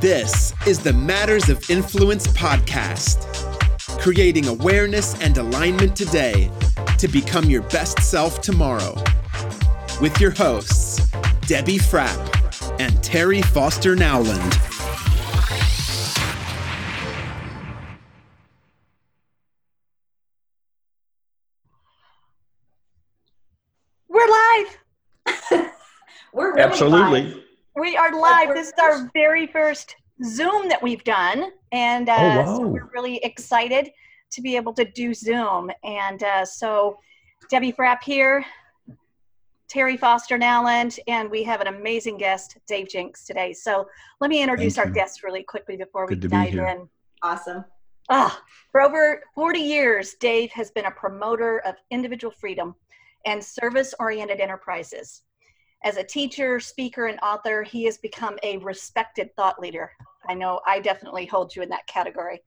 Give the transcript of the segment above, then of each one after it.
This is the Matters of Influence podcast, creating awareness and alignment today to become your best self tomorrow. With your hosts, Debbie Frapp and Terry Foster Nowland. We're live. We're really Absolutely. live. We are live. This is our very first Zoom that we've done, and uh, Oh, so we're really excited to be able to do Zoom. And uh, so, Debbie Frapp here, Terry Foster Nowland, and we have an amazing guest, Dave Jenks, today. So let me introduce Thank our you. guests really quickly before we Good to be dive here. in. Awesome. Ah, for over 40 years, Dave has been a promoter of individual freedom and service oriented enterprises. As a teacher, speaker, and author, he has become a respected thought leader. I know I definitely hold you in that category.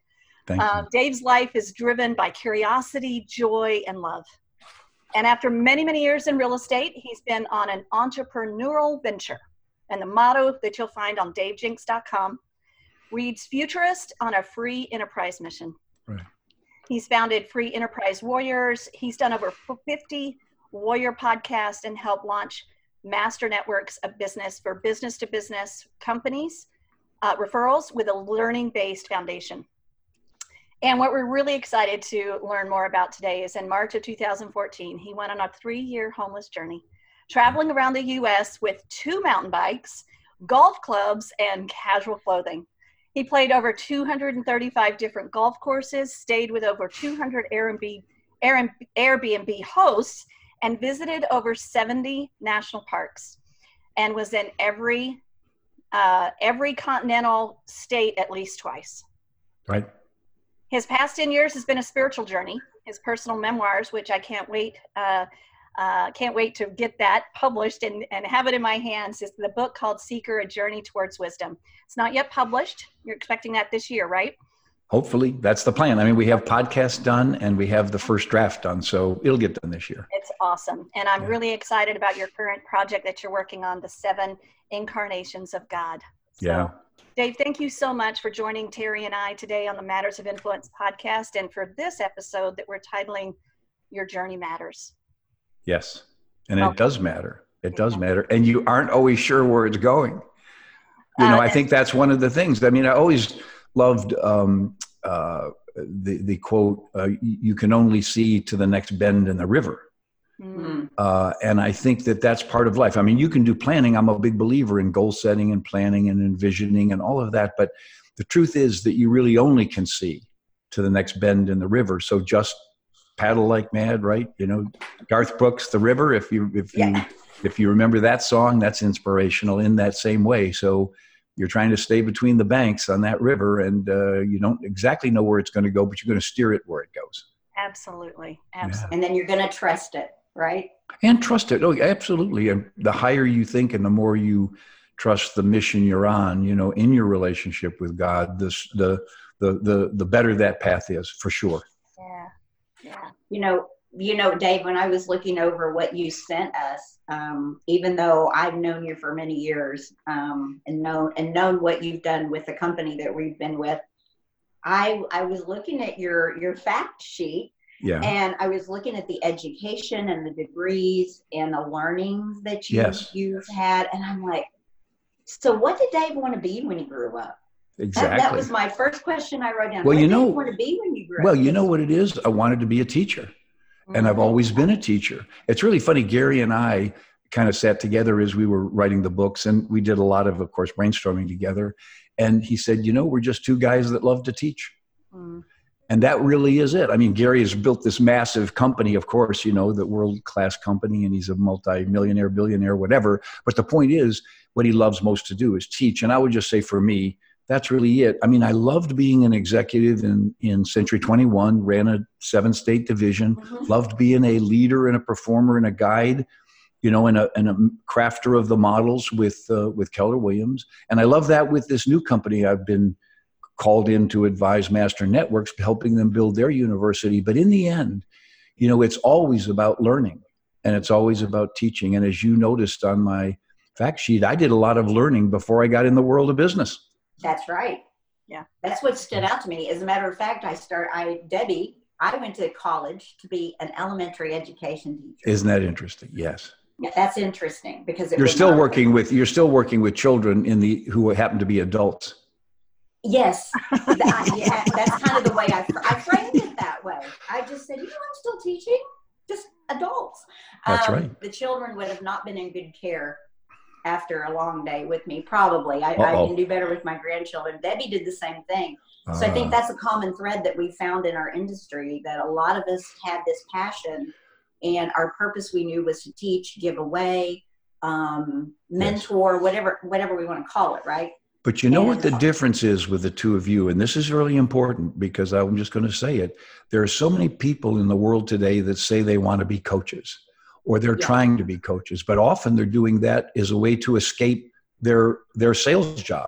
Thank Um, Dave's life is driven by curiosity, joy, and love. And after many, many years in real estate, he's been on an entrepreneurial venture. And the motto that you'll find on davejenks.com reads Futurist on a free enterprise mission. Right. He's founded Free Enterprise Warriors. He's done over 50 warrior podcasts and helped launch master networks of business for business to business companies, uh, referrals with a learning based foundation. And what we're really excited to learn more about today is in March of 2014, he went on a three year homeless journey, traveling around the US with two mountain bikes, golf clubs, and casual clothing. He played over 235 different golf courses, stayed with over 200 Airbnb, Airbnb hosts, and visited over 70 national parks, and was in every uh, every continental state at least twice. Right. His past 10 years has been a spiritual journey. His personal memoirs, which I can't wait, uh, uh, can't wait to get that published and, and have it in my hands, is the book called Seeker: A Journey Towards Wisdom. It's not yet published. You're expecting that this year, right? Hopefully, that's the plan. I mean, we have podcasts done and we have the first draft done, so it'll get done this year. It's awesome, and I'm Yeah. really excited about your current project that you're working on, the Seven Incarnations of God. So, Yeah. Dave, thank you so much for joining Terry and I today on the Matters of Influence podcast, and for this episode that we're titling "Your Journey Matters." Yes. And Welcome. it does matter. It does matter. And you aren't always sure where it's going. You know, Uh, I think that's one of the things. I mean, I always loved um, uh, the, the quote, uh, you can only see to the next bend in the river. Mm. Uh, and I think that that's part of life. I mean, you can do planning. I'm a big believer in goal setting and planning and envisioning and all of that. But the truth is that you really only can see to the next bend in the river. So just paddle like mad, right? You know, Garth Brooks, "The River." If you if you Yeah. if you remember that song, that's inspirational in that same way. So you're trying to stay between the banks on that river, and uh, you don't exactly know where it's going to go, but you're going to steer it where it goes. Absolutely, absolutely. And then you're going to trust it, right? and trust it oh absolutely and the higher you think and the more you trust the mission you're on you know in your relationship with god this the the the, the better that path is for sure Yeah, yeah. You know, you know, Dave, when I was looking over what you sent us, um, even though I've known you for many years um, and known and known what you've done with the company that we've been with, I I was looking at your your fact sheet yeah and I was looking at the education and the degrees and the learnings that you Yes. you've had, and I'm like, so what did Dave want to be when he grew up? That, exactly that was my first question I wrote down. Well, what you know- you want to be when you grew up? well you know what it is i wanted to be a teacher and i've always been a teacher it's really funny gary and i kind of sat together as we were writing the books and we did a lot of of course brainstorming together and he said you know we're just two guys that love to teach Mm. and that really is it. I mean, Gary has built this massive company, of course, you know, the world class company, and he's a multi-millionaire, billionaire, whatever. But the point is, what he loves most to do is teach. And I would just say for me, that's really it. I mean, I loved being an executive in, in Century 21, ran a seven state division, Mhm. loved being a leader and a performer and a guide, you know, and a, and a crafter of the models with, uh, with Keller Williams. And I love that with this new company I've been called in to advise master networks, helping them build their university. But in the end, you know, it's always about learning and it's always about teaching. And as you noticed on my fact sheet, I did a lot of learning before I got in the world of business. That's right. Yeah. That's what stood out to me. As a matter of fact, I start I Debbie, I went to college to be an elementary education teacher. Isn't that interesting? Yes. Yeah, that's interesting because it You're still not- working with you're still working with children in the who happen to be adults. Yes, that, yeah, that's kind of the way I, I framed it that way. I just said, you know, I'm still teaching, just adults. Um, That's right. The children would have not been in good care after a long day with me, probably. I, I can do better with my grandchildren. Debbie did the same thing. So I think Uh, that's a common thread that we found in our industry that a lot of us had this passion and our purpose we knew was to teach, give away, um, mentor, whatever whatever we want to call it, right? But you know what the difference is with the two of you, and this is really important because I'm just going to say it. There are so many people in the world today that say they want to be coaches or they're Yeah. trying to be coaches, but often they're doing that as a way to escape their their sales job.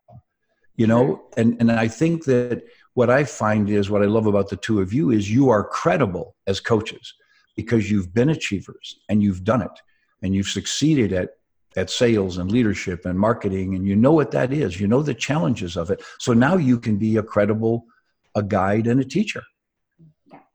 You know, and and I think that what I find is what I love about the two of you is you are credible as coaches because you've been achievers and you've done it and you've succeeded at at sales and leadership and marketing and you know what that is you know the challenges of it so now you can be a credible a guide and a teacher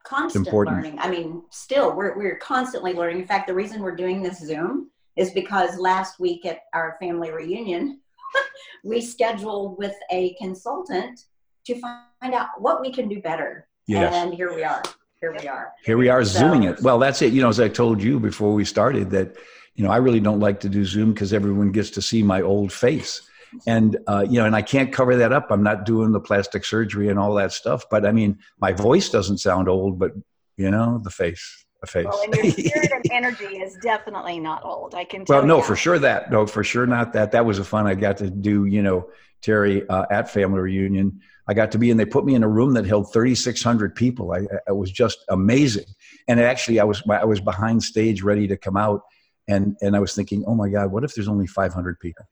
constant important. learning. I mean, still, we're, we're constantly learning. In fact, the reason we're doing this Zoom is because last week at our family reunion, we scheduled with a consultant to find out what we can do better. yes And here we are. Here we are. here we are So- zooming it well that's it you know as i told you before we started that you know i really don't like to do zoom because everyone gets to see my old face and uh, you know and i can't cover that up i'm not doing the plastic surgery and all that stuff but i mean my voice doesn't sound old but you know the face the face Well, and your spirit and energy is definitely not old. I can tell Well, no, for sure that. No, for sure not that. That was a fun I got to do, you know, Terry uh, at family reunion. I got to be in, they put me in a room that held 3,600 people. I, I was just amazing. And actually I was, I was behind stage ready to come out. And, and I was thinking, oh my God, what if there's only 500 people?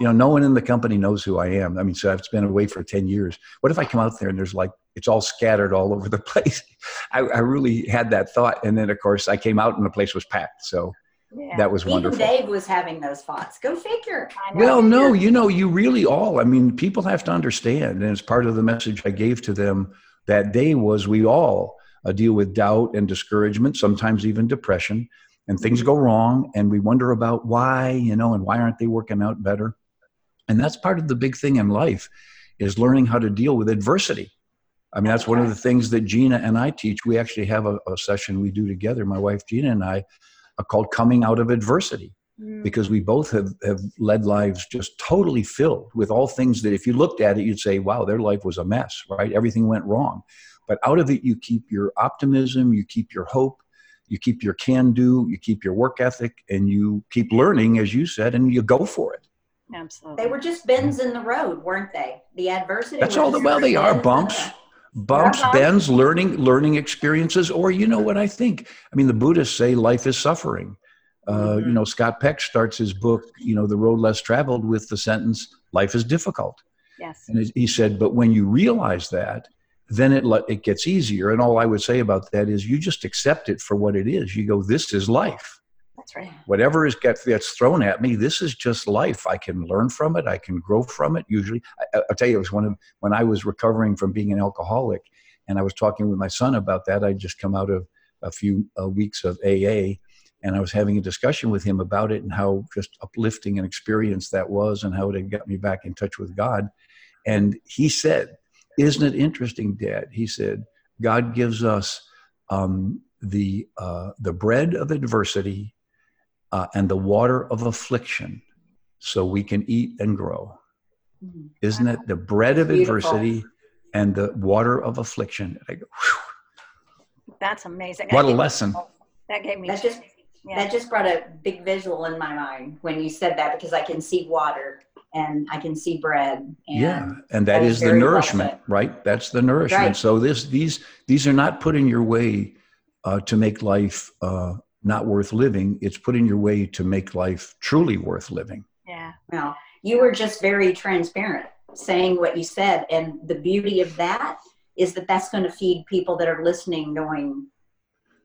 You know, no one in the company knows who I am. I mean, so I've been away for 10 years. What if I come out there and there's like, it's all scattered all over the place? I, I really had that thought. And then of course I came out and the place was packed. So Yeah. that was Even wonderful. Dave was having those thoughts. Go figure. Well, no, you know, you really all, I mean, people have to understand, and it's part of the message I gave to them that day was we all uh, deal with doubt and discouragement, sometimes even depression, and things go wrong, and we wonder about why, you know, and why aren't they working out better? And that's part of the big thing in life is learning how to deal with adversity. I mean, that's one of the things that Gina and I teach. We actually have a, a session we do together, my wife Gina and I, uh, called Coming Out of Adversity Mm. because we both have, have led lives just totally filled with all things that if you looked at it, you'd say, wow, their life was a mess, right? Everything went wrong. But out of it, you keep your optimism, you keep your hope, you keep your can do, you keep your work ethic, and you keep learning, as you said, and you go for it. Absolutely. They were just bends in the road, weren't they? The adversity. That's all the, well, they are bends the bumps. Bumps, Uh-huh. bends, learning, learning experiences, or you know what I think. I mean, the Buddhists say life is suffering. Uh, Mhm. You know, Scott Peck starts his book, you know, The Road Less Traveled, with the sentence, "Life is difficult." yes. And he said, but when you realize that, then it it gets easier. And all I would say about that is, you just accept it for what it is. You go, "This is life. That's right. Whatever is get, gets thrown at me, this is just life. I can learn from it. I can grow from it. Usually, I, I'll tell you, it was one of when I was recovering from being an alcoholic, and I was talking with my son about that. I'd just come out of a few uh, weeks of AA, and I was having a discussion with him about it and how just uplifting an experience that was, and how it had got me back in touch with God. And he said, "Isn't it interesting, Dad?" He said, "God gives us um, the uh, the bread of adversity uh, and the water of affliction, so we can eat and grow." Mhm. Isn't it the bread of Beautiful. adversity and the water of affliction? I go, "Whew, That's amazing. what a lesson! That gave me. That just yeah. that just brought a big visual in my mind when you said that because I can see water and I can see bread. And yeah, and that that is is the nourishment, said. right? That's the nourishment. Right. So this these these are not put in your way uh, to make life uh, not worth living. It's put in your way to make life truly worth living. yeah. Well, you were just very transparent saying what you said. And the beauty of that is that that's going to feed people that are listening, knowing,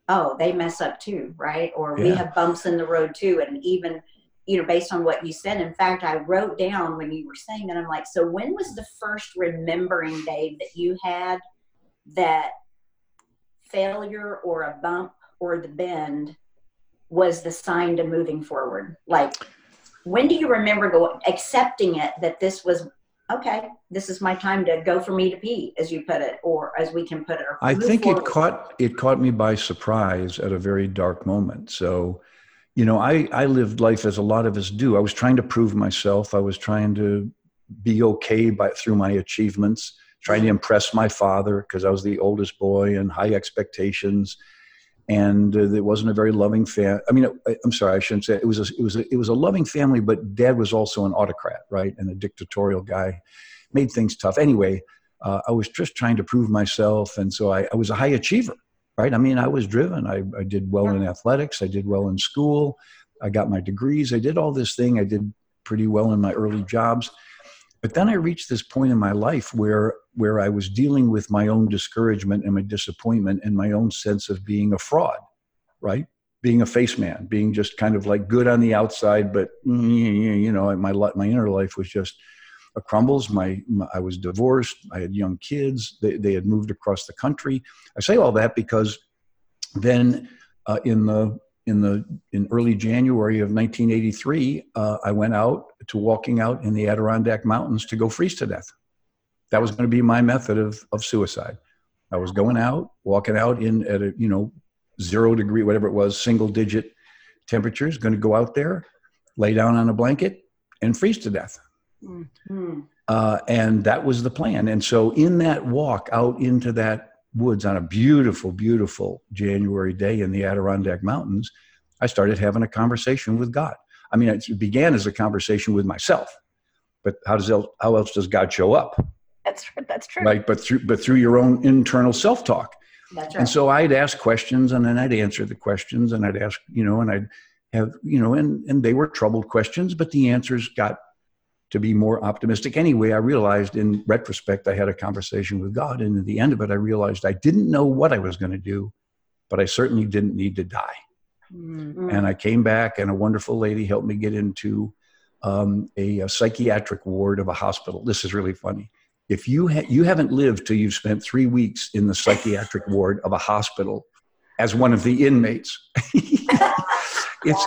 oh, they mess up too, right? Or we have bumps in the road too. And even you know, based on what you said. In fact, I wrote down when you were saying that, I'm like, so when was the first remembering, Dave, that you had that failure or a bump or the bend was the sign to moving forward? Like, when do you remember go, accepting it that this was okay this is my time to go for me to pee as you put it or as we can put it i think forward. it caught it caught me by surprise at a very dark moment so you know i i lived life as a lot of us do i was trying to prove myself i was trying to be okay by through my achievements trying to impress my father because i was the oldest boy and high expectations and uh, it wasn't a very loving family. I mean, I, am sorry, I shouldn't say it. it was a, it was a, it was a loving family, but Dad was also an autocrat, right, and a dictatorial guy, made things tough. Anyway, uh, I was just trying to prove myself, and so I, I, was a high achiever, right? I mean, I was driven. I, I did well in athletics. I did well in school. I got my degrees. I did all this thing. I did pretty well in my early jobs. But then I reached this point in my life where where I was dealing with my own discouragement and my disappointment and my own sense of being a fraud, right? Being a face man, being just kind of like good on the outside, but mm, you know, my my inner life was just crumbles. My, my I was divorced. I had young kids. They they had moved across the country. I say all that because then uh, in the in the in early January of 1983, uh, I went out to walking out in the Adirondack Mountains to go freeze to death. That was going to be my method of of suicide. I was going out, walking out in at a you know zero degree, whatever it was, single digit temperatures. Going to go out there, lay down on a blanket, and freeze to death. Mm-hmm. Uh, and that was the plan. And so, in that walk out into that woods on a beautiful, beautiful January day in the Adirondack Mountains, I started having a conversation with God. I mean, it began as a conversation with myself, but how does el- how else does God show up? That's that's true. Right, but through but through your own internal self talk. That's right. And so I'd ask questions, and then I'd answer the questions, and I'd ask, you know, and I'd have, you know, and and they were troubled questions, but the answers got to be more optimistic. Anyway, I realized in retrospect, I had a conversation with God. And at the end of it, I realized I didn't know what I was going to do, but I certainly didn't need to die. Mm-hmm. And I came back, and a wonderful lady helped me get into um, a, a, psychiatric ward of a hospital. This is really funny. If you ha- you haven't lived till you've spent three weeks in the psychiatric ward of a hospital as one of the inmates, it's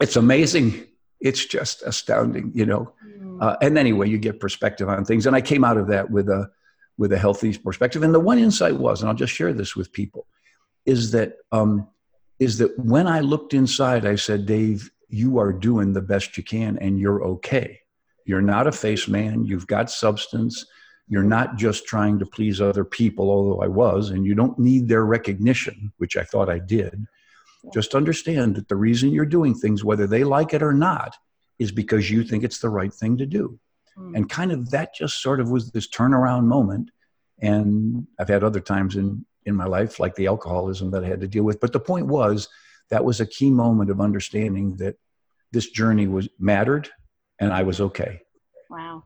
it's amazing it's just astounding, you know. Mm. Uh, and anyway, you get perspective on things. And I came out of that with a with a healthy perspective. And the one insight was, and I'll just share this with people, is that um, is that when I looked inside, I said, Dave, you are doing the best you can, and you're okay. You're not a face man. You've got substance. You're not just trying to please other people, although I was, and you don't need their recognition, which I thought I did. Just understand that the reason you're doing things, whether they like it or not, is because you think it's the right thing to do. Mm. And kind of that just sort of was this turnaround moment. And I've had other times in, in my life, like the alcoholism that I had to deal with. But the point was, that was a key moment of understanding that this journey was mattered and I was okay. Wow.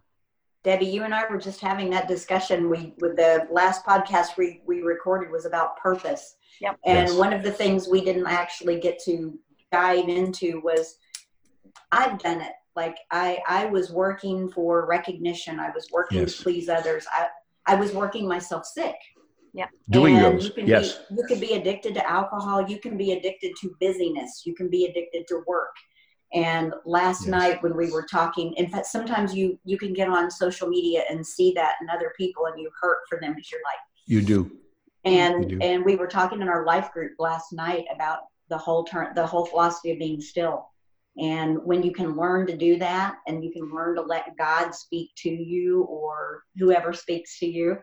Debbie, you and I were just having that discussion. We with the last podcast we, we recorded was about purpose. Yep. And yes. one of the things we didn't actually get to dive into was I've done it. Like I I was working for recognition. I was working yes. to please others. I I was working myself sick. Yeah. Doing and those. You yes. Be, you can be addicted to alcohol. You can be addicted to busyness. You can be addicted to work. And last yes. night when we were talking, in fact, sometimes you you can get on social media and see that in other people, and you hurt for them because you're like, you do. And you do. and we were talking in our life group last night about the whole turn, the whole philosophy of being still. And when you can learn to do that, and you can learn to let God speak to you or whoever speaks to you,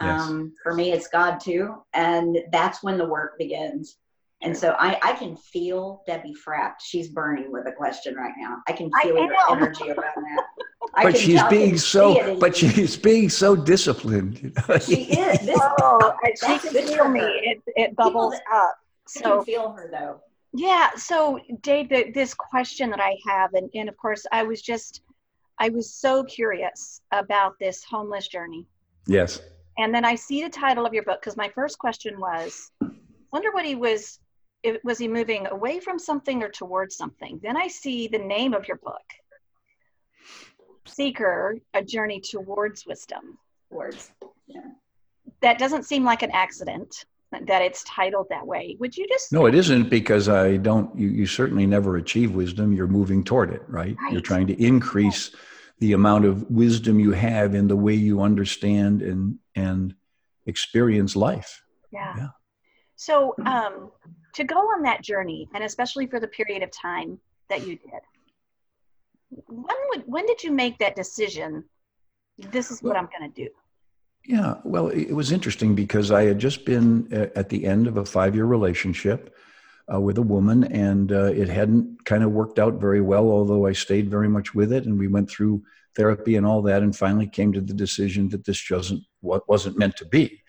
yes. um, for me, it's God too. And that's when the work begins and so I, I can feel Debbie Frapp. She's burning with a question right now. I can feel I her energy around that. I but she's being so, but she's being so disciplined. she is. This, oh, she can feel me. It, it bubbles People, up. So feel her though. Yeah. So Dave, this question that I have, and, and of course, I was just, I was so curious about this homeless journey. Yes. And then I see the title of your book because my first question was, wonder what he was it, was he moving away from something or towards something? Then I see the name of your book, Seeker: A Journey Towards Wisdom. Words. Yeah. That doesn't seem like an accident that it's titled that way. Would you just? No, it isn't because I don't. You, you certainly never achieve wisdom. You're moving toward it, right? Right. You're trying to increase the amount of wisdom you have in the way you understand and and experience life. Yeah. Yeah. So, um, to go on that journey, and especially for the period of time that you did, when would when did you make that decision? This is what I'm going to do. Yeah, well, it was interesting because I had just been at the end of a five year relationship uh, with a woman, and uh, it hadn't kind of worked out very well, although I stayed very much with it. And we went through therapy and all that, and finally came to the decision that this wasn't what wasn't meant to be.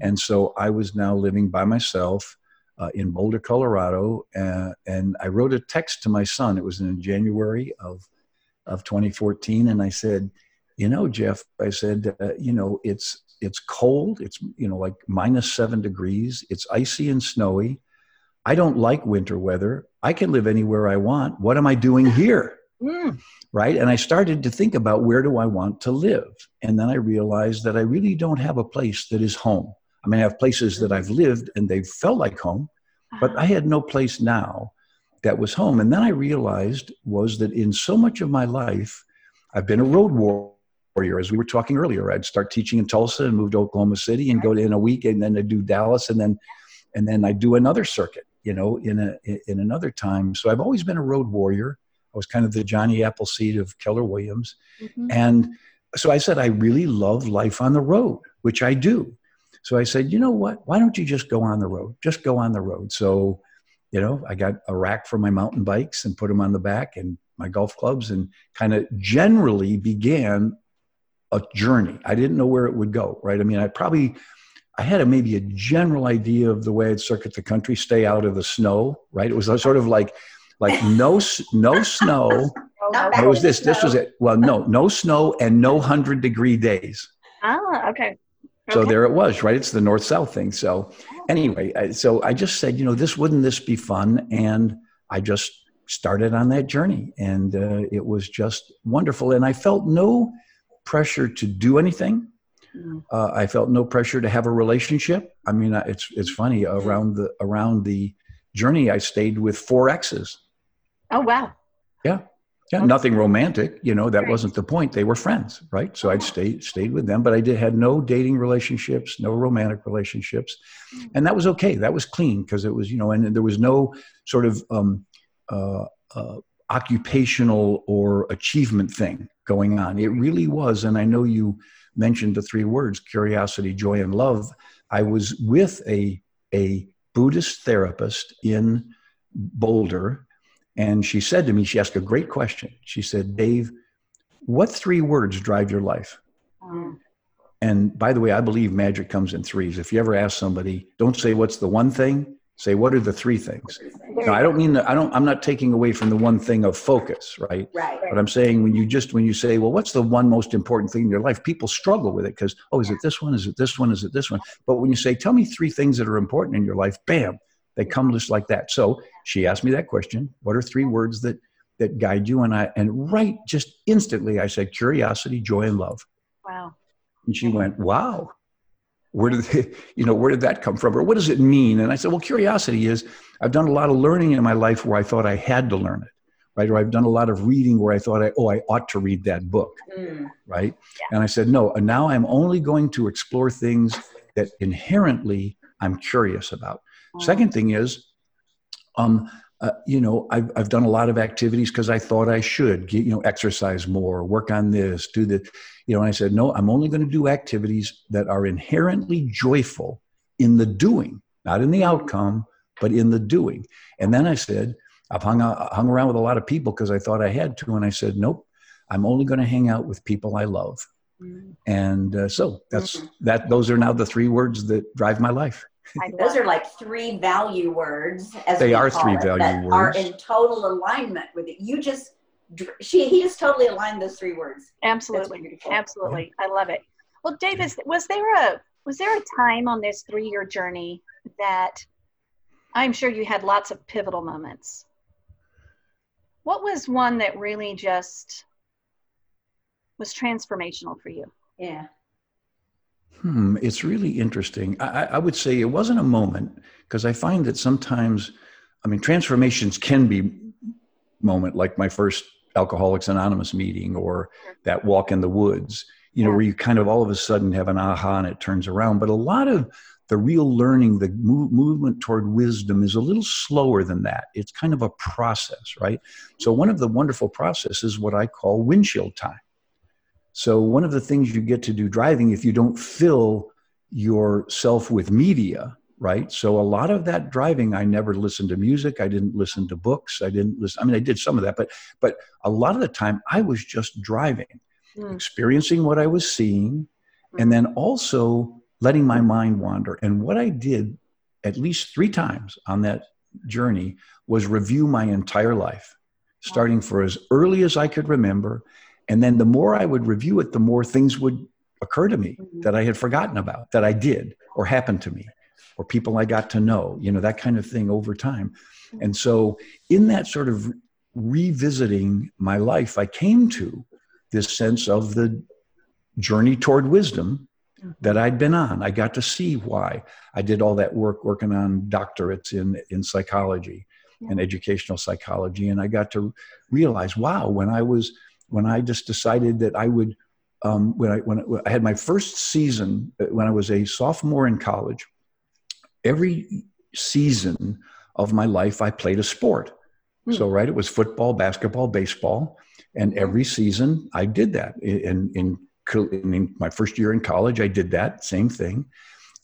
And so I was now living by myself uh, in Boulder, Colorado, uh, and I wrote a text to my son. It was in January of of 2014, and I said, "You know, Jeff," I said, uh, "You know, it's it's cold. It's you know like minus seven degrees. It's icy and snowy. I don't like winter weather. I can live anywhere I want. What am I doing here?" Mm, right? And I started to think about where do I want to live? And then I realized that I really don't have a place that is home. I mean, I have places that I've lived and they've felt like home, but I had no place now that was home. And then I realized was that in so much of my life, I've been a road warrior. As we were talking earlier, I'd start teaching in Tulsa and move to Oklahoma City and go to in a week, and then I'd do Dallas, and then and then I do another circuit, you know, in a in another time. So I've always been a road warrior. I was kind of the Johnny Appleseed of Keller Williams. mhm. And so I said, I really love life on the road, which I do. So I said, you know what? Why don't you just go on the road? Just go on the road. So, you know, I got a rack for my mountain bikes and put them on the back and my golf clubs and kind of generally began a journey. I didn't know where it would go, right? I mean, I probably, I had a, maybe a general idea of the way I'd circuit the country, stay out of the snow, right? It was sort of like, like no, no snow. Okay. Was this? This was it. Well, no, no snow and no hundred degree days. Ah, okay. So Okay. there it was, right? It's the north south thing. So anyway, I, so I just said, you know, this wouldn't this be fun? And I just started on that journey, and uh, it was just wonderful. And I felt no pressure to do anything. Mm. Uh, I felt no pressure to have a relationship. I mean, it's it's funny around the around the journey. I stayed with four exes. Oh wow. Yeah, Okay. nothing romantic. You know, that Right. wasn't the point. They were friends, right? So I'd stayed stayed with them, but I did had no dating relationships, no romantic relationships, Mm. and that was okay. That was clean because it was you know, and there was no sort of um, uh, uh, occupational or achievement thing going on. It really was, and I know you mentioned the three words: curiosity, joy, and love. I was with a a Buddhist therapist in Boulder and she said to me, she asked a great question. She said, Dave, what three words drive your life? Um, And by the way, I believe magic comes in threes. If you ever ask somebody, don't say what's the one thing, say what are the three things. Now, I don't mean that I don't I'm not taking away from the one thing of focus, right? Right. But I'm saying when you just when you say, well, what's the one most important thing in your life? People struggle with it because, oh, is it this one? Is it this one? Is it this one? But when you say, tell me three things that are important in your life, bam, they come just like that. So she asked me that question. What are three words that that guide you? And I and right just instantly I said curiosity, joy, and love. Wow. And she went, wow. Where did they, you know where did that come from? Or what does it mean? And I said, well, curiosity is I've done a lot of learning in my life where I thought I had to learn it, right? Or I've done a lot of reading where I thought I oh I ought to read that book, Mm. right? And I said, no. And now I'm only going to explore things that inherently I'm curious about. Second thing is, um, uh, you know, I've, I've done a lot of activities because I thought I should, get, you know, exercise more, work on this, do the, you know, and I said, no, I'm only going to do activities that are inherently joyful in the doing, not in the outcome, but in the doing. And then I said, I've hung out, hung around with a lot of people because I thought I had to, and I said, nope, I'm only going to hang out with people I love. Mm, And uh, so that's that. Those are now the three words that drive my life. I love Those are like three value words. As They we are call three it, value that Are in total alignment with it. You just, she, he just totally aligned those three words. That's Absolutely. beautiful. Absolutely. I love it. Well, Davis, was there a was there a time on this three year journey that I'm sure you had lots of pivotal moments. What was one that really just was transformational for you? Yeah. Hmm, it's really interesting. I, I would say it wasn't a moment because I find that sometimes, I mean, transformations can be moment like my first Alcoholics Anonymous meeting or that walk in the woods, you know, yeah. where you kind of all of a sudden have an aha and it turns around. But a lot of the real learning, the move, movement toward wisdom is a little slower than that. It's kind of a process, right? So, one of the wonderful processes is what I call windshield time. So, one of the things you get to do driving, if you don't fill yourself with media, right? So, a lot of that driving, I never listened to music. I didn't listen to books. I didn't listen. I mean, I did some of that, but but a lot of the time, I was just driving, mm. experiencing what I was seeing, and then also letting my mind wander. And what I did at least three times on that journey was review my entire life, starting for as early as I could remember and then the more I would review it, the more things would occur to me mm-hmm. that I had forgotten about, that I did or happened to me, or people I got to know, you know, that kind of thing over time. Mm-hmm. And so, in that sort of revisiting my life, I came to this sense of the journey toward wisdom mm-hmm. that I'd been on. I got to see why I did all that work working on doctorates in, in psychology and educational psychology. And I got to realize, wow, when I was when I just decided that I would, um, when, I, when I had my first season, uh, when I was a sophomore in college, every season of my life, I played a sport. Hmm. So, right, it was football, basketball, baseball. And every season I did that. In, in, in my first year in college, I did that same thing.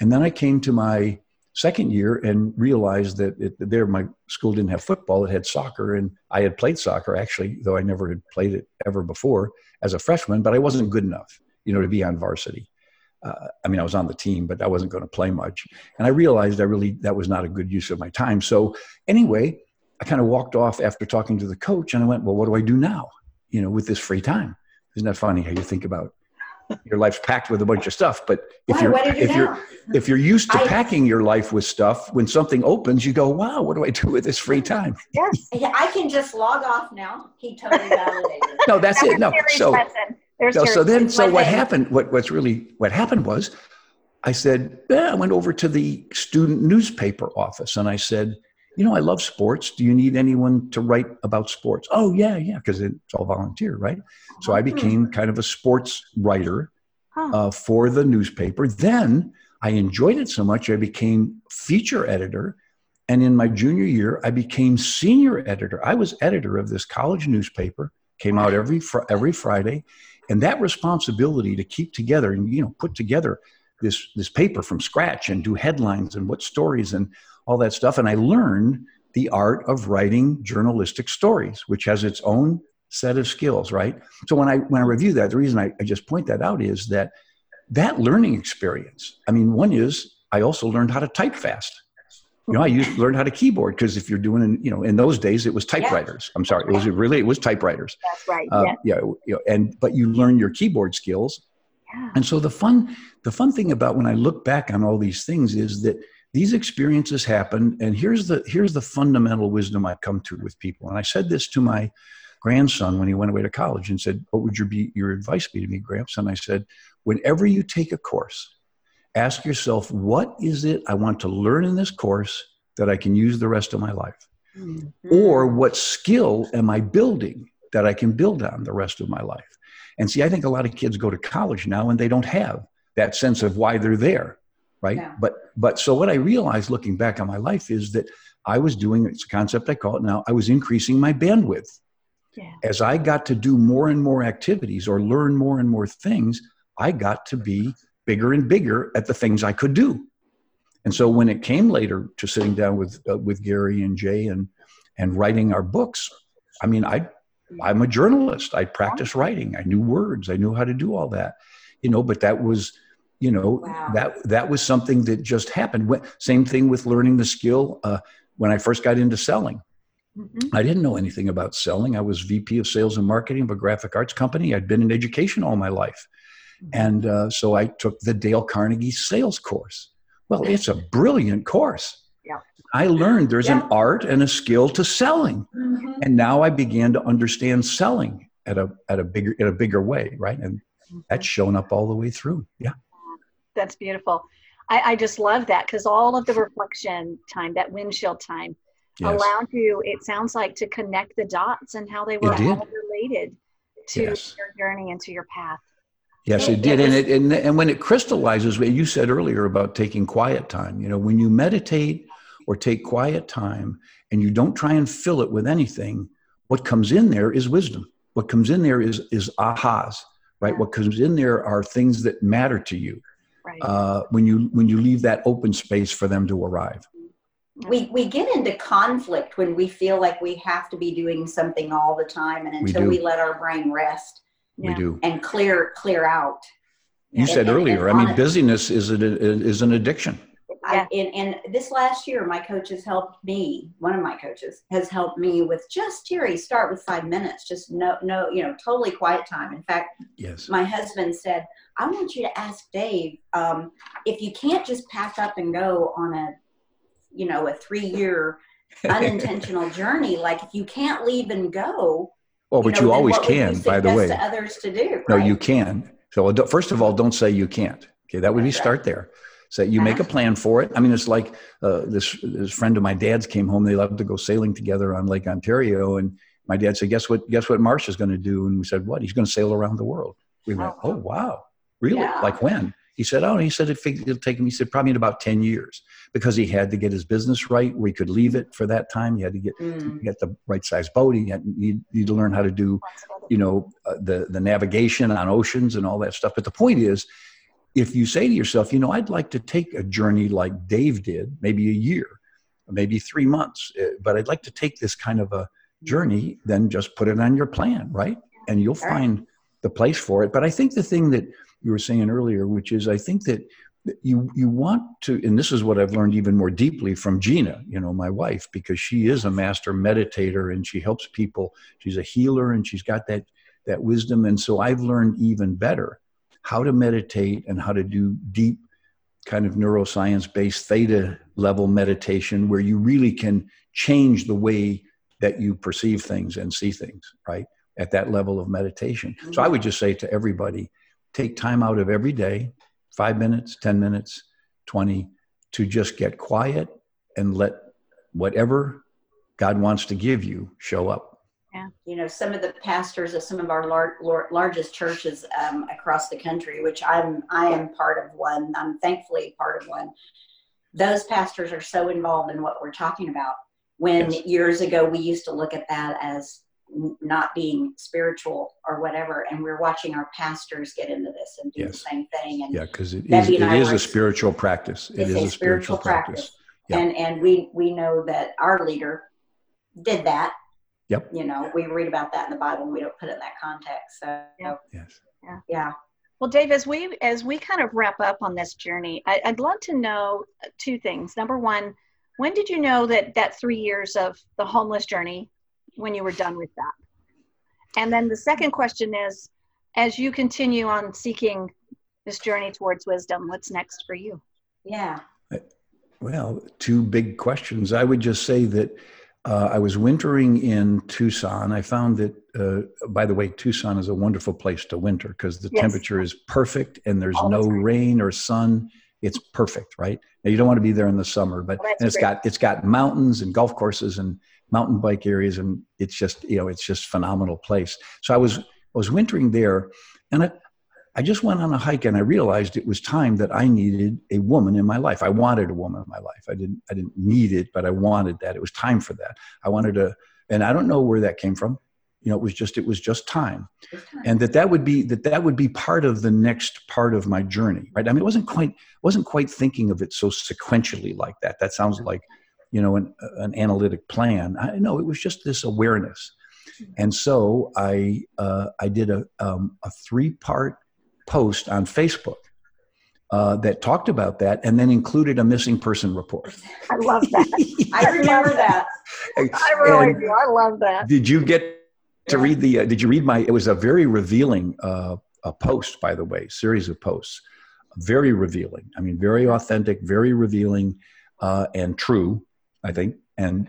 And then I came to my second year and realized that it, there my school didn't have football it had soccer and i had played soccer actually though i never had played it ever before as a freshman but i wasn't good enough you know to be on varsity. Uh, i mean i was on the team but i wasn't going to play much. And i realized i really that was not a good use of my time. So anyway i kind of walked off after talking to the coach and i went well what do i do now you know with this free time? Isn't that funny how you think about your life's packed with a bunch of stuff. But if Why? you're if you you're if you're used to I, packing your life with stuff, when something opens, you go, "Wow, what do I do with this free time?" Yes, I can just log off now. He totally validated. no, that's, that's it. No, so no, so then so what happened? What what's really what happened was, I said, yeah, I went over to the student newspaper office and I said you know, I love sports. Do you need anyone to write about sports? Oh, yeah, yeah, because it's all volunteer, right? So I hmm. became kind of a sports writer uh, for the newspaper. Then I enjoyed it so much, I became feature editor. And in my junior year, I became senior editor. I was editor of this college newspaper, came out every, fr- every Friday. And that responsibility to keep together and, you know, put together this, this paper from scratch and do headlines and what stories and all that stuff. And I learned the art of writing journalistic stories, which has its own set of skills, right? So when I when I review that, the reason I, I just point that out is that that learning experience. I mean, one is I also learned how to type fast. You know, I used to learn how to keyboard because if you're doing, you know, in those days it was typewriters. I'm sorry, it was really it was typewriters. That's right. Uh, yeah. You know, and but you learn your keyboard skills. Yeah. And so the fun the fun thing about when I look back on all these things is that these experiences happen and here's the here's the fundamental wisdom i've come to with people. And i said this to my grandson when he went away to college and said what would your be your advice be to me grandson i said whenever you take a course ask yourself what is it i want to learn in this course that i can use the rest of my life? Mm-hmm. or what skill am i building that i can build on the rest of my life? And see i think a lot of kids go to college now and they don't have that sense of why they're there right? Yeah. but but so what i realized looking back on my life is that i was doing it's a concept i call it now i was increasing my bandwidth. Yeah. as i got to do more and more activities or learn more and more things i got to be bigger and bigger at the things i could do. And so when it came later to sitting down with uh, with gary and jay and and writing our books i mean i i'm a journalist. I practiced writing. I knew words. I knew how to do all that. You know but that was you know wow. that that was something that just happened same thing with learning the skill uh, when i first got into selling mm-hmm. i didn't know anything about selling i was vp of sales and marketing of a graphic arts company i'd been in education all my life mm-hmm. and uh, so i took the dale carnegie sales course well it's a brilliant course yeah. I learned there's Yeah. an art and a skill to selling. Mhm. And now I began to understand selling at a at a bigger in a bigger way, right? And that's shown up all the way through. Yeah. That's beautiful. I, I just love that because all of the reflection time, that windshield time, Yes. allowed you, it sounds like, to connect the dots and how they were all related to Yes. your journey and to your path. Yes, it did, and it and, and when it crystallizes, what you said earlier about taking quiet time. You know, when you meditate or take quiet time, and you don't try and fill it with anything, what comes in there is wisdom. What comes in there is is ahas, right? Yeah. What comes in there are things that matter to you. Right. Uh, when you when you leave that open space for them to arrive. we we get into conflict when we feel like we have to be doing something all the time and until do. we, let our brain rest Yeah. We do. and clear clear out You Yeah. said And- earlier. I mean, busyness is an, is an addiction. Yeah. I, and, and this last year my coach has helped me one of my coaches has helped me with just Terry start with five minutes just no no you know totally quiet time in fact Yes. my husband said i want you to ask dave um, if you can't just pack up and go on a you know a three year unintentional journey like if you can't leave and go Well, but know, you always would you can, by the way. to others to do No, right? you can. So first of all, don't say you can't. Okay, that would be start there. So you make a plan for it. I mean, it's like uh, this this friend of my dad's came home. They loved to go sailing together on Lake Ontario, and my dad said, "Guess what? Guess what? Marsh is going to do?" And we said, "What? He's going to sail around the world." We went, Oh. "Oh wow, really? Yeah. Like when?" He said, "Oh," he said it it'll take him. He said probably in about ten years because he had to get his business right where he could leave it for that time. He had to get Mm. get the right size boat. He had need, need to learn how to do you know uh, the the navigation on oceans and all that stuff but the point is if you say to yourself you know i'd like to take a journey like dave did maybe a year maybe three months uh, but i'd like to take this kind of a journey then just put it on your plan right and you'll find the place for it but i think the thing that you were saying earlier which is i think that you you want to and this is what i've learned even more deeply from gina you know my wife because she is a master meditator and she helps people. She's a healer and she's got that that wisdom. And so i've learned even better how to meditate and how to do deep kind of neuroscience based theta level meditation where you really can change the way that you perceive things and see things right at that level of meditation. So i would just say to everybody take time out of every day 5 minutes 10 minutes 20 to just get quiet and let whatever god wants to give you show up Yeah. you know some of the pastors of some of our lar- lar- largest churches um, across the country which i'm i am part of one i'm thankfully part of one those pastors are so involved in what we're talking about when Yes. years ago we used to look at that as not being spiritual or whatever and we're watching our pastors get into this and do Yes. the same thing and Yeah, because it is Debbie it and I is were- a spiritual practice. It's a spiritual practice, Yeah. and and we we know that our leader did that Yep. you know we read about that in the bible and we don't put it in that context so Yeah. Yes. yeah Well, Dave, as we as we kind of wrap up on this journey, I, I'd love to know two things. Number one, when did you know that that three years of the homeless journey, when you were done with that? And then the second question is, as you continue on seeking this journey towards wisdom, what's next for you? yeah Well, two big questions. I would just say that uh, I was wintering in Tucson. I found that, uh, by the way, Tucson is a wonderful place to winter because the Yes. temperature is perfect and there's All no time. rain or sun. It's perfect, right? Now you don't want to be there in the summer, but Well, that's and it's great. got it's got mountains and golf courses and mountain bike areas, and it's just you know it's just phenomenal place. So I was I was wintering there, and I, I just went on a hike and I realized it was time that I needed a woman in my life. I wanted a woman in my life. I didn't I didn't need it, but I wanted that. It was time for that. I wanted to, and I don't know where that came from. You know, it was just it was just time, and that that would be that that would be part of the next part of my journey, right? I mean, it wasn't quite wasn't quite thinking of it so sequentially like that. That sounds like, you know, an an analytic plan. I know it was just this awareness, and so I uh, I did a um, a three part post on Facebook uh, that talked about that and then included a missing person report. I love that. i remember that I really And do. I love that. Did you get to read the? Uh, did you read my? It was a very revealing uh, a post, by the way, series of posts. Very revealing. I mean, very authentic, very revealing, uh, and true. I think. And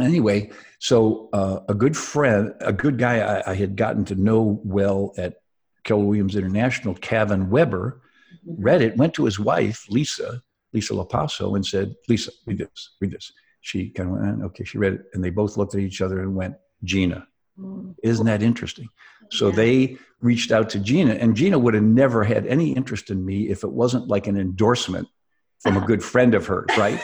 anyway, so uh, a good friend, a good guy I, I, had gotten to know well at Keller Williams International, Kevin Weber, mm-hmm. read it, went to his wife, Lisa, Lisa Lapasso, and said, Lisa, read this, read this. She kind of went, okay, she read it. And they both looked at each other and went, Gina. Mm. Isn't that interesting? So yeah. they reached out to Gina, and Gina would have never had any interest in me if it wasn't like an endorsement from a good friend of hers, right?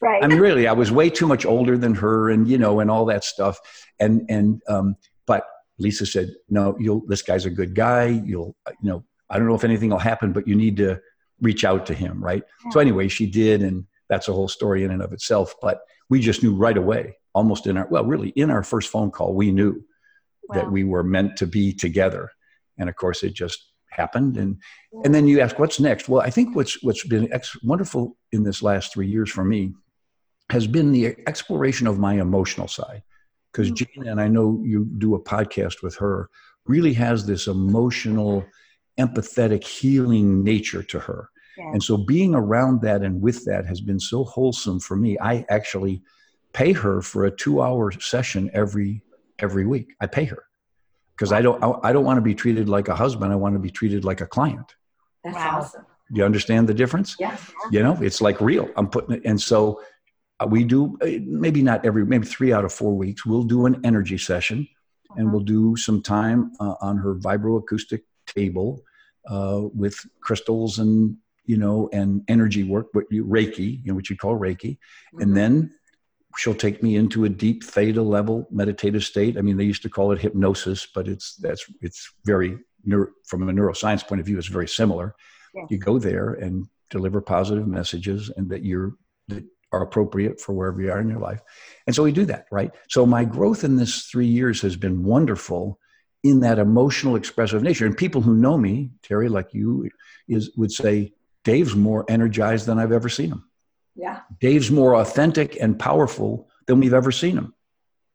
Right. I mean, really, I was way too much older than her, and you know, and all that stuff. And and um, but Lisa said, "No, you'll. This guy's a good guy. You'll, you know, I don't know if anything will happen, but you need to reach out to him, right?" Yeah. So anyway, she did, and that's a whole story in and of itself. But we just knew right away, almost in our well, really in our first phone call, we knew wow. that we were meant to be together, and of course, it just happened and and then you ask what's next well i think what's what's been ex- wonderful in this last three years for me has been the exploration of my emotional side. Because mm-hmm. Gina, and I know you do a podcast with her, really has this emotional, empathetic, healing nature to her. Yeah. And so being around that and with that has been so wholesome for me. I actually pay her for a two hour session every every week. I pay her because I don't I don't want to be treated like a husband. I want to be treated like a client. That's wow. awesome. Do you understand the difference? Yeah. You know, it's like real. I'm putting it, and so we do uh, maybe not every maybe three out of four weeks we'll do an energy session uh-huh. and we'll do some time uh, on her vibroacoustic table uh, with crystals and you know and energy work what you reiki you know what you call reiki mm-hmm. and then she'll take me into a deep theta level meditative state i mean they used to call it hypnosis but it's that's it's very neuro, from a neuroscience point of view it's very similar you go there and deliver positive messages and that you're are appropriate for wherever you are in your life. And so we do that, right? So my growth in this three years has been wonderful in that emotional expressive nature. And people who know me, Terry, like you, is would say, Dave's more energized than I've ever seen him. Yeah. Dave's more authentic and powerful than we've ever seen him.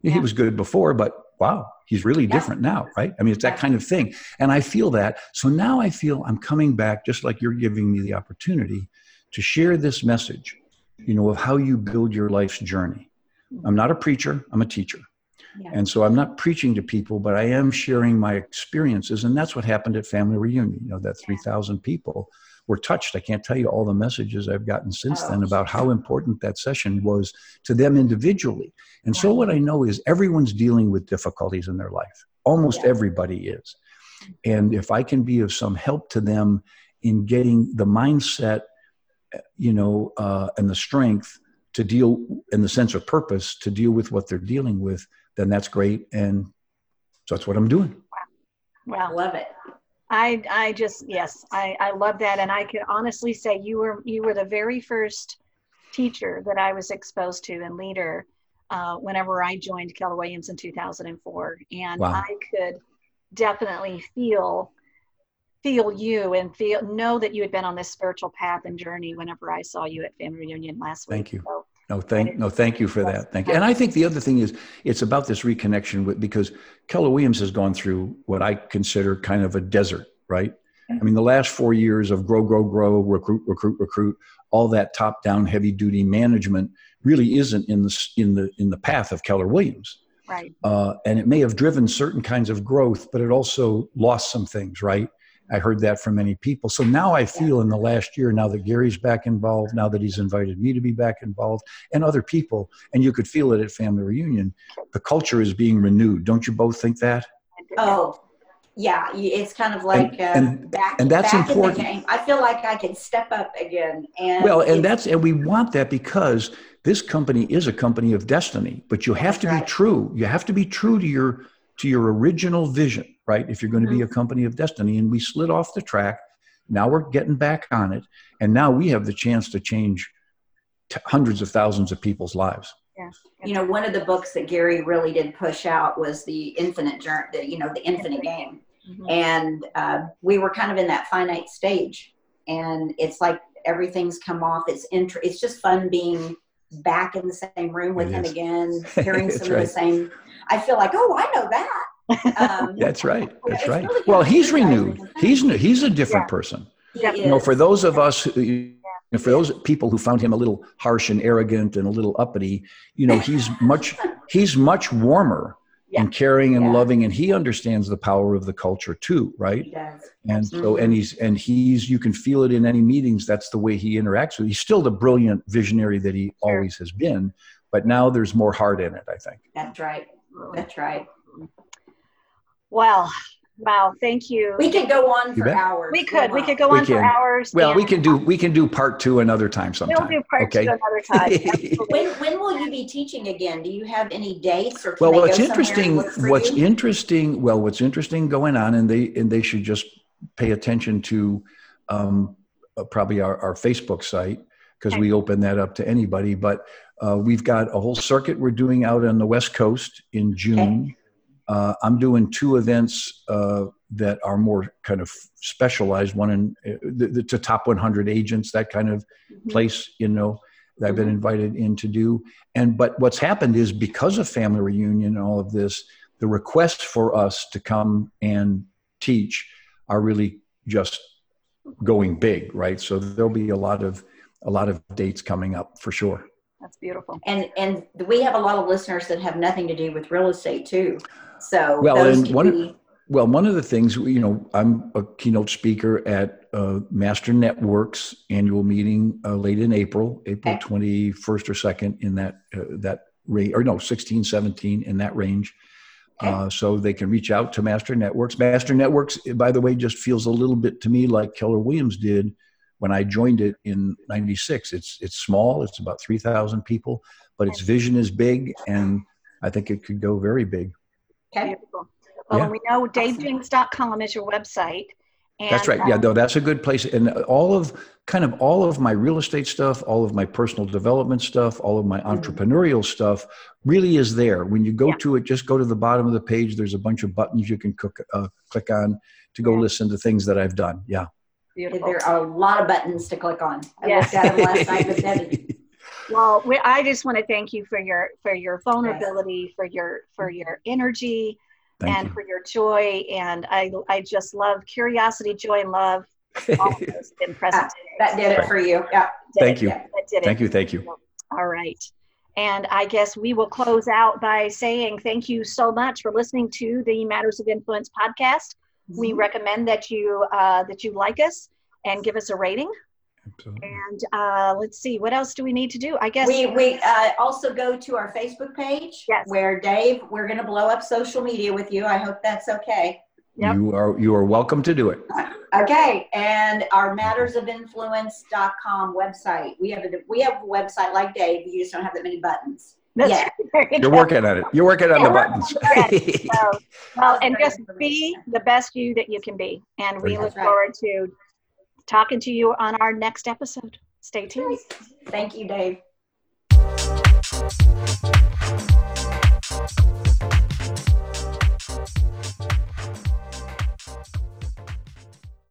Yeah. He was good before, but wow, he's really yeah. different now, right? I mean, it's that kind of thing. And I feel that. So now I feel I'm coming back, just like you're giving me the opportunity to share this message you know, of how you build your life's journey. I'm not a preacher, I'm a teacher. Yeah. And so I'm not preaching to people, but I am sharing my experiences. And that's what happened at Family Reunion. You know, that 3,000 people were touched. I can't tell you all the messages I've gotten since oh, then about how important that session was to them individually. And so what I know is everyone's dealing with difficulties in their life. Almost everybody is. And if I can be of some help to them in getting the mindset you know, uh, and the strength to deal and the sense of purpose to deal with what they're dealing with, then that's great. And so that's what I'm doing. Wow. wow. Love it. I, I just, yes, I, I love that. And I can honestly say you were, you were the very first teacher that I was exposed to and leader uh, whenever I joined Keller Williams in 2004. And wow. I could definitely feel feel you and feel know that you had been on this spiritual path and journey whenever I saw you at family reunion last week. Thank you. So, no, thank no, thank you for that. Thank you. And I think the other thing is it's about this reconnection with because Keller Williams has gone through what I consider kind of a desert, right? I mean, the last four years of grow, grow, grow, recruit, recruit, recruit, all that top-down, heavy-duty management really isn't in the in the in the path of Keller Williams. Right. Uh, and it may have driven certain kinds of growth, but it also lost some things, right? I heard that from many people. So now I feel in the last year, now that Gary's back involved, now that he's invited me to be back involved, and other people, and you could feel it at family reunion, the culture is being renewed. Don't you both think that? Oh, yeah. It's kind of like and, uh, and, back, and that's back important. In the game. I feel like I can step up again. And well, and that's and we want that because this company is a company of destiny. But you have to right. be true. You have to be true to your to your original vision right? If you're going to be a mm-hmm. company of destiny, and we slid off the track. Now we're getting back on it, and now we have the chance to change t- hundreds of thousands of people's lives. Yeah. You know, one of the books that Gary really did push out was the Infinite Journey, the, you know, the Infinite Game, mm-hmm. and uh, we were kind of in that finite stage, and it's like everything's come off. It's int- It's just fun being back in the same room with him again, hearing some right. of the same. I feel like, oh, I know that. Um, That's right. That's right. Really well, he's renewed. He's new. He's a different yeah. person. Yeah. You know, for those of us who, And for those people who found him a little harsh and arrogant and a little uppity, you know, he's much he's much warmer Yeah. and caring and Yeah. loving, and he understands the power of the culture too, right? He does. And so, and he's and he's you can feel it in any meetings. That's the way he interacts with. He's still the brilliant visionary that he Sure. always has been, but now there's more heart in it. I think. That's right. That's right. Well, wow, thank you. We could go on You for bet. hours. We could. We could go We on for hours. Well, we can do we can do part two another time We'll sometime. do part okay. two another time. Absolutely. When when will you be teaching again? Do you have any dates or can well they what's go interesting what's you? interesting well what's interesting going on and they and they should just pay attention to um, uh, probably our, our facebook site because Okay. we open that up to anybody but uh, we've got a whole circuit we're doing out on the west coast in june uh, i'm doing two events uh, that are more kind of specialized one in uh, the, the, to top 100 agents that kind of Mhm. place you know that i've been Mhm. invited in to do and but what's happened is because of family reunion and all of this the requests for us to come and teach are really just going big right so there'll be a lot of a lot of dates coming up for sure That's beautiful. And and we have a lot of listeners that have nothing to do with real estate too. So Well, those and one- be, well one of the things you know i'm a keynote speaker at uh, master networks annual meeting uh, late in april april Okay. 21st or 2nd in that uh, that range or no 16 17 in that range Okay. Uh, so they can reach out to Master Networks. Master Networks, by the way, just feels a little bit to me like Keller Williams did when I joined it in '96. It's it's small. It's about three thousand people, but its vision is big, and I think it could go very big. okay. Beautiful. Well, Yeah. and we know davejenks.com is your website. And, That's right. Yeah, no, that's a good place. And all of kind of all of my real estate stuff, all of my personal development stuff, all of my entrepreneurial stuff really is there. When you go Yeah. to it, just go to the bottom of the page. There's a bunch of buttons you can cook, uh, click on to go Yeah. listen to things that I've done. Yeah. Beautiful. There are a lot of buttons to click on. I Yes. looked at them last night with Debbie. Well, we, I just want to thank you for your for your vulnerability, for your for mm-hmm. your energy, Thank and for your joy. And I I just love curiosity, joy, and love. All of those been ah, present today. That did it for you. Yeah. Thank you. Yeah. That did it. Thank you. Thank you. All right. And I guess we will close out by saying thank you so much for listening to the Matters of Influence podcast. Mm-hmm. We recommend that you uh, that you like us and give us a rating. Absolutely. And uh, let's see, what else do we need to do? I guess We, we uh, also go to our Facebook page Yes. where Dave, we're going to blow up social media with you. I hope that's okay. Yep. You are you are welcome to do it. Okay, and our mattersofinfluence.com website. We have a we have a website like Dave. You just don't have that many buttons. That's yeah. You're working on it. You're working on yeah, the buttons. So, well, and just be the best you that you can be. And we look forward to talking to you on our next episode. Stay tuned. Thank you, Dave.